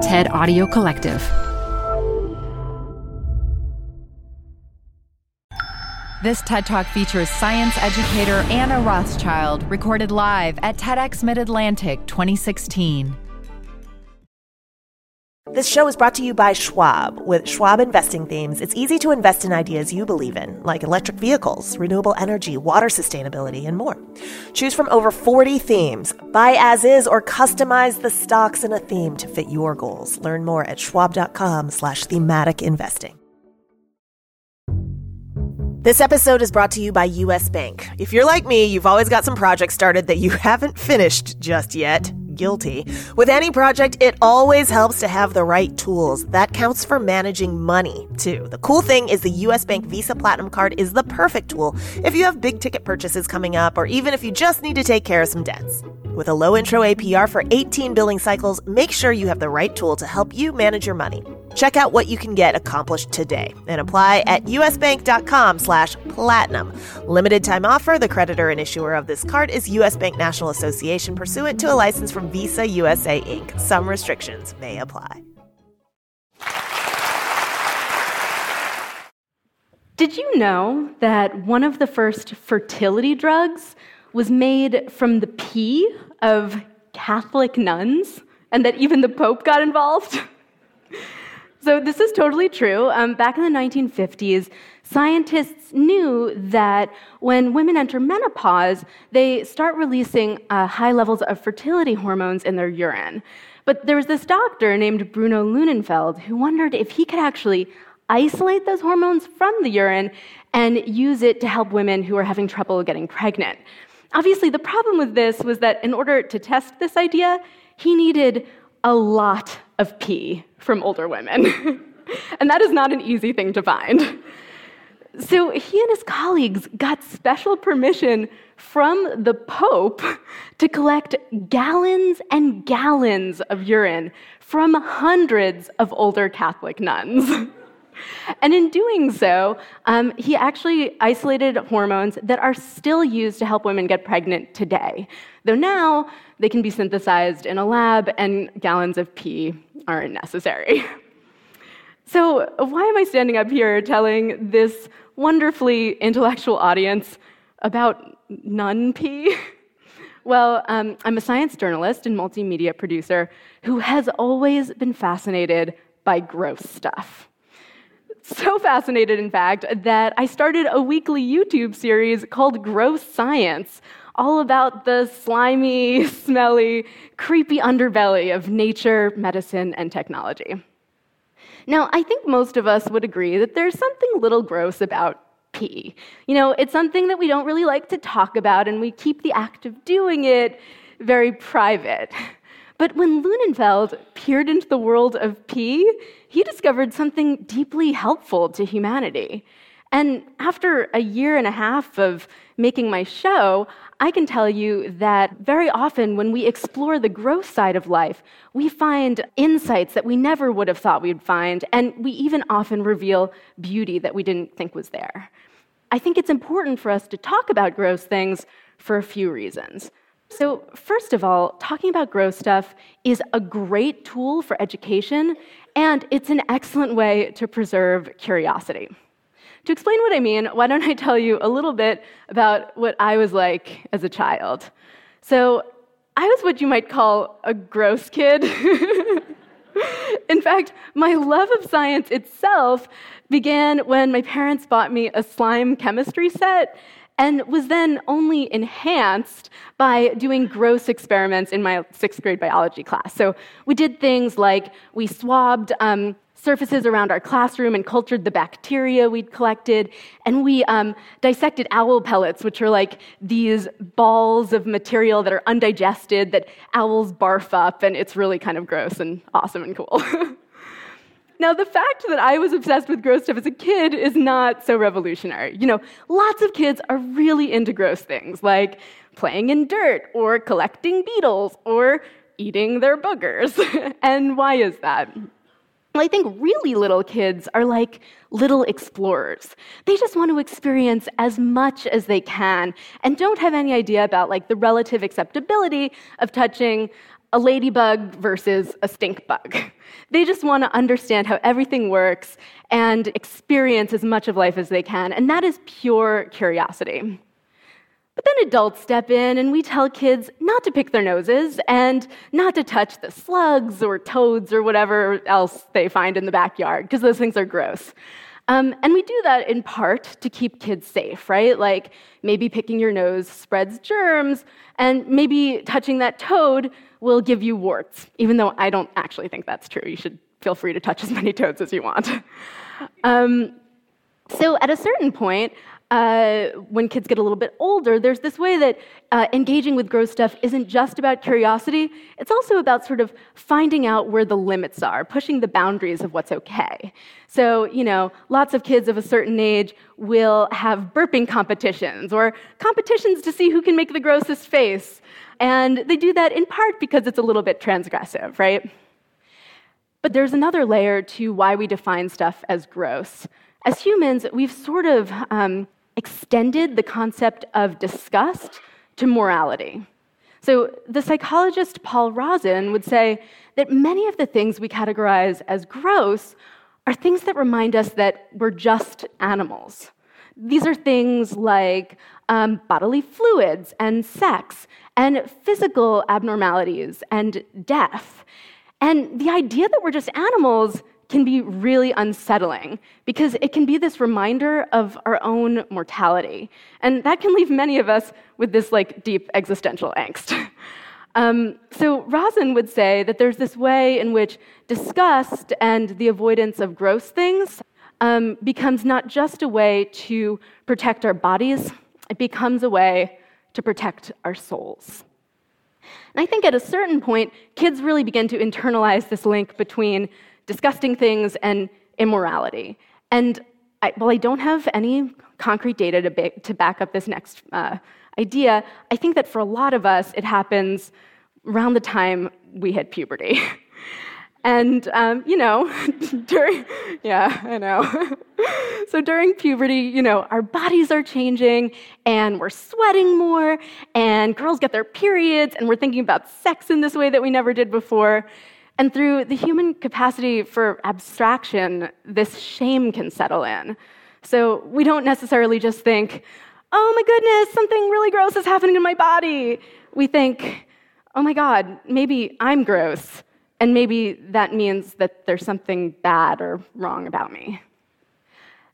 TED Audio Collective. This TED Talk features science educator Anna Rothschild, recorded live at TEDx Mid Atlantic 2016. This show is brought to you by Schwab. With Schwab investing themes, it's easy to invest in ideas you believe in, like electric vehicles, renewable energy, water sustainability, and more. Choose from over 40 themes. Buy as is or customize the stocks in a theme to fit your goals. Learn more at schwab.com slash thematic investing. This episode is brought to you by US Bank. If you're like me, you've always got some projects started that you haven't finished just yet guilty. With any project, it always helps to have the right tools. That counts for managing money, too. The cool thing is the US Bank Visa Platinum Card is the perfect tool if you have big ticket purchases coming up or even if you just need to take care of some debts. With a low intro APR for 18 billing cycles, make sure you have the right tool to help you manage your money. Check out what you can get accomplished today and apply at usbank.com slash platinum. Limited time offer. The creditor and issuer of this card is U.S. Bank National Association pursuant to a license from Visa USA Inc. Some restrictions may apply. Did you know that one of the first fertility drugs was made from the pee of Catholic nuns and that even the Pope got involved? So, this is totally true. Um, back in the 1950s, scientists knew that when women enter menopause, they start releasing uh, high levels of fertility hormones in their urine. But there was this doctor named Bruno Lunenfeld who wondered if he could actually isolate those hormones from the urine and use it to help women who are having trouble getting pregnant. Obviously, the problem with this was that in order to test this idea, he needed a lot of pee from older women. and that is not an easy thing to find. So he and his colleagues got special permission from the Pope to collect gallons and gallons of urine from hundreds of older Catholic nuns. and in doing so, um, he actually isolated hormones that are still used to help women get pregnant today. Though now they can be synthesized in a lab and gallons of pee aren't necessary. So, why am I standing up here telling this wonderfully intellectual audience about nun pee? Well, um, I'm a science journalist and multimedia producer who has always been fascinated by gross stuff. So fascinated, in fact, that I started a weekly YouTube series called Gross Science, all about the slimy, smelly, creepy underbelly of nature, medicine, and technology. Now, I think most of us would agree that there's something little gross about pee. You know, it's something that we don't really like to talk about, and we keep the act of doing it very private. But when Lunenfeld peered into the world of pee, he discovered something deeply helpful to humanity. And after a year and a half of making my show, I can tell you that very often when we explore the growth side of life, we find insights that we never would have thought we'd find, and we even often reveal beauty that we didn't think was there. I think it's important for us to talk about gross things for a few reasons. So, first of all, talking about gross stuff is a great tool for education, and it's an excellent way to preserve curiosity. To explain what I mean, why don't I tell you a little bit about what I was like as a child? So, I was what you might call a gross kid. In fact, my love of science itself began when my parents bought me a slime chemistry set and was then only enhanced by doing gross experiments in my sixth grade biology class. So we did things like we swabbed um, surfaces around our classroom and cultured the bacteria we'd collected. And we um, dissected owl pellets, which are like these balls of material that are undigested that owls barf up, and it's really kind of gross and awesome and cool. Now, the fact that I was obsessed with gross stuff as a kid is not so revolutionary. You know, lots of kids are really into gross things, like playing in dirt, or collecting beetles, or eating their boogers. and why is that? Well, I think really little kids are like little explorers. They just want to experience as much as they can and don't have any idea about like the relative acceptability of touching a ladybug versus a stink bug. They just want to understand how everything works and experience as much of life as they can, and that is pure curiosity. But then adults step in and we tell kids not to pick their noses and not to touch the slugs or toads or whatever else they find in the backyard, because those things are gross. Um, and we do that in part to keep kids safe, right? Like maybe picking your nose spreads germs, and maybe touching that toad will give you warts, even though I don't actually think that's true. You should feel free to touch as many toads as you want. Um, so at a certain point, uh, when kids get a little bit older, there's this way that uh, engaging with gross stuff isn't just about curiosity, it's also about sort of finding out where the limits are, pushing the boundaries of what's okay. So, you know, lots of kids of a certain age will have burping competitions or competitions to see who can make the grossest face. And they do that in part because it's a little bit transgressive, right? But there's another layer to why we define stuff as gross. As humans, we've sort of um, extended the concept of disgust to morality. So, the psychologist Paul Rozin would say that many of the things we categorize as gross are things that remind us that we're just animals. These are things like um, bodily fluids and sex and physical abnormalities and death. And the idea that we're just animals can be really unsettling because it can be this reminder of our own mortality. And that can leave many of us with this like deep existential angst. Um, so Rozin would say that there's this way in which disgust and the avoidance of gross things um, becomes not just a way to protect our bodies, it becomes a way to protect our souls. And I think at a certain point, kids really begin to internalize this link between disgusting things and immorality. And I, while I don't have any concrete data to, ba- to back up this next uh, idea, I think that for a lot of us, it happens around the time we hit puberty. and, um, you know, during, yeah, I know. so during puberty, you know, our bodies are changing and we're sweating more, and girls get their periods, and we're thinking about sex in this way that we never did before. And through the human capacity for abstraction, this shame can settle in. So we don't necessarily just think, oh my goodness, something really gross is happening in my body. We think, oh my God, maybe I'm gross. And maybe that means that there's something bad or wrong about me.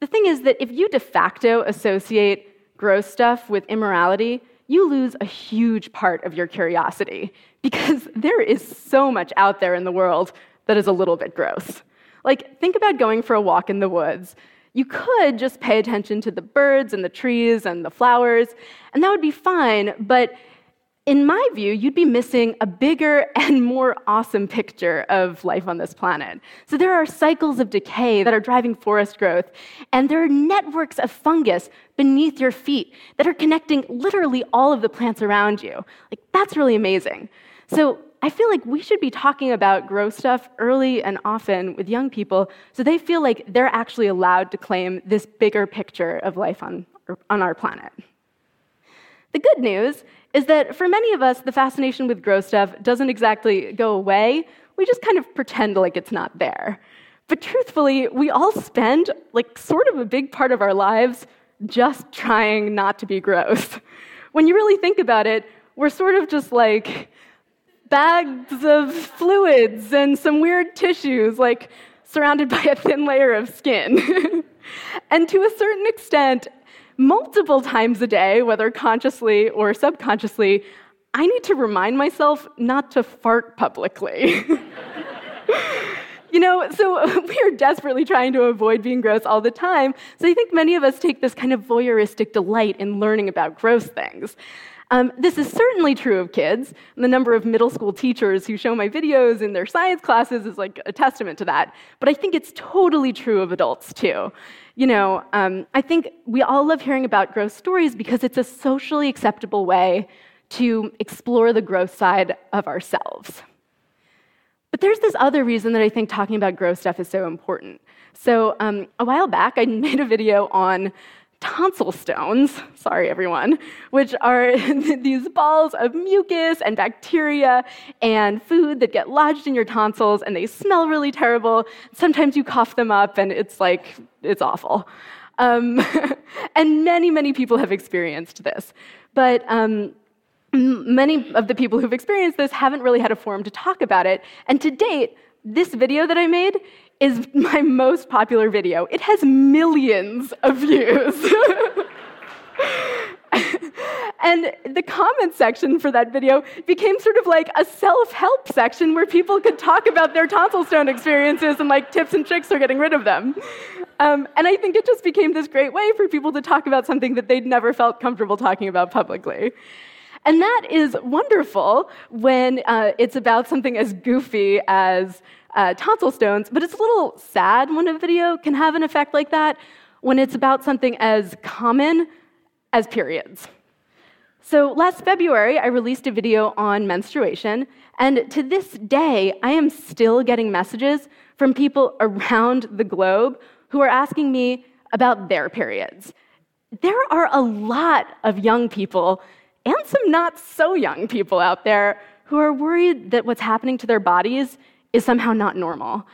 The thing is that if you de facto associate gross stuff with immorality, you lose a huge part of your curiosity because there is so much out there in the world that is a little bit gross. Like, think about going for a walk in the woods. You could just pay attention to the birds and the trees and the flowers, and that would be fine, but in my view, you'd be missing a bigger and more awesome picture of life on this planet. So there are cycles of decay that are driving forest growth, and there are networks of fungus beneath your feet that are connecting literally all of the plants around you. Like, that's really amazing. So I feel like we should be talking about gross stuff early and often with young people so they feel like they're actually allowed to claim this bigger picture of life on, on our planet. The good news is that for many of us, the fascination with gross stuff doesn't exactly go away. We just kind of pretend like it's not there. But truthfully, we all spend like sort of a big part of our lives just trying not to be gross. When you really think about it, we're sort of just like bags of fluids and some weird tissues, like surrounded by a thin layer of skin. and to a certain extent, multiple times a day, whether consciously or subconsciously, I need to remind myself not to fart publicly. you know, so we are desperately trying to avoid being gross all the time. So I think many of us take this kind of voyeuristic delight in learning about gross things. Um, this is certainly true of kids. The number of middle school teachers who show my videos in their science classes is like a testament to that. But I think it's totally true of adults too. You know, um, I think we all love hearing about gross stories because it's a socially acceptable way to explore the gross side of ourselves. But there's this other reason that I think talking about gross stuff is so important. So, um, a while back, I made a video on tonsil stones, sorry everyone, which are these balls of mucus and bacteria and food that get lodged in your tonsils and they smell really terrible. Sometimes you cough them up and it's like, it's awful. Um, and many, many people have experienced this. But um, many of the people who've experienced this haven't really had a forum to talk about it. And to date, this video that I made is my most popular video. It has millions of views. and the comment section for that video became sort of like a self-help section where people could talk about their tonsil stone experiences and like tips and tricks for getting rid of them. Um, and I think it just became this great way for people to talk about something that they'd never felt comfortable talking about publicly. And that is wonderful when uh, it's about something as goofy as uh, tonsil stones, but it's a little sad when a video can have an effect like that when it's about something as common as periods. So last February, I released a video on menstruation, and to this day, I am still getting messages from people around the globe who are asking me about their periods. There are a lot of young people and some not so young people out there who are worried that what's happening to their bodies is somehow not normal.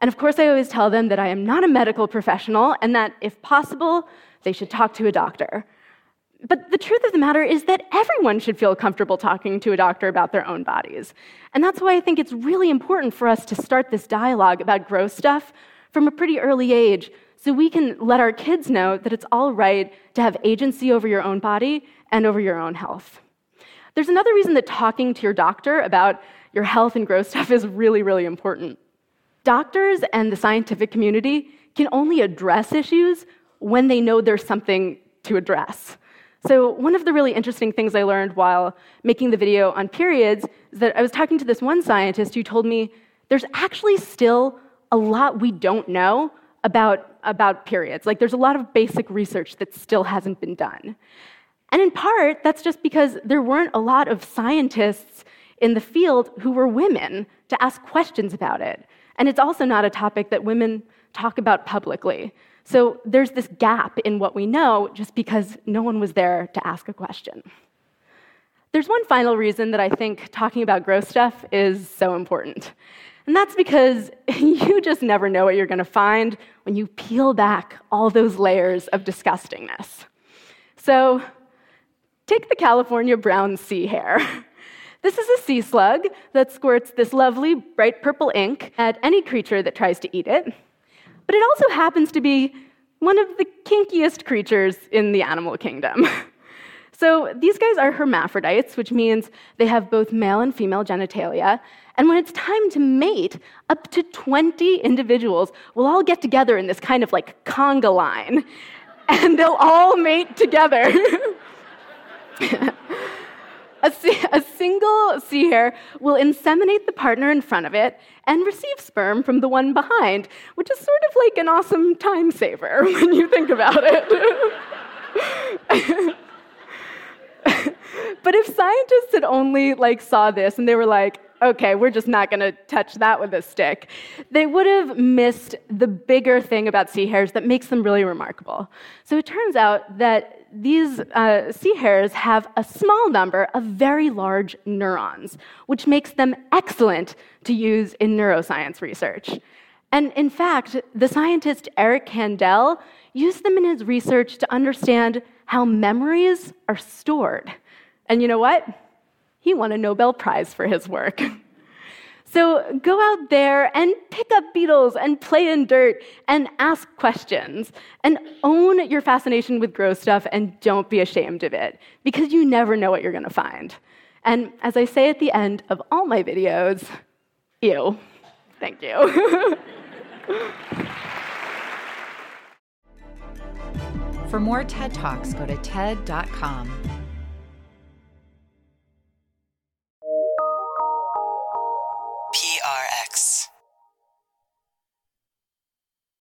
And of course, I always tell them that I am not a medical professional and that, if possible, they should talk to a doctor. But the truth of the matter is that everyone should feel comfortable talking to a doctor about their own bodies. And that's why I think it's really important for us to start this dialogue about gross stuff from a pretty early age so we can let our kids know that it's all right to have agency over your own body and over your own health. There's another reason that talking to your doctor about your health and growth stuff is really, really important. Doctors and the scientific community can only address issues when they know there's something to address. So, one of the really interesting things I learned while making the video on periods is that I was talking to this one scientist who told me there's actually still a lot we don't know about, about periods. Like, there's a lot of basic research that still hasn't been done. And in part, that's just because there weren't a lot of scientists in the field who were women to ask questions about it. And it's also not a topic that women talk about publicly. So there's this gap in what we know just because no one was there to ask a question. There's one final reason that I think talking about gross stuff is so important. And that's because you just never know what you're going to find when you peel back all those layers of disgustingness. So, take the California brown sea hare. This is a sea slug that squirts this lovely bright purple ink at any creature that tries to eat it. But it also happens to be one of the kinkiest creatures in the animal kingdom. so these guys are hermaphrodites, which means they have both male and female genitalia. And when it's time to mate, up to 20 individuals will all get together in this kind of like conga line, and they'll all mate together. A, a, single sea hare will inseminate the partner in front of it and receive sperm from the one behind, which is sort of like an awesome time saver when you think about it. but if scientists had only like saw this and they were like, okay, we're just not going to touch that with a stick, they would have missed the bigger thing about sea hares that makes them really remarkable. So it turns out that these uh, sea hares have a small number of very large neurons, which makes them excellent to use in neuroscience research. And in fact, the scientist Eric Kandel used them in his research to understand how memories are stored. And you know what? He won a Nobel Prize for his work. So go out there and pick up beetles and play in dirt and ask questions and own your fascination with gross stuff and don't be ashamed of it because you never know what you're going to find. And as I say at the end of all my videos, ew. Thank you. For more TED Talks, go to TED.com.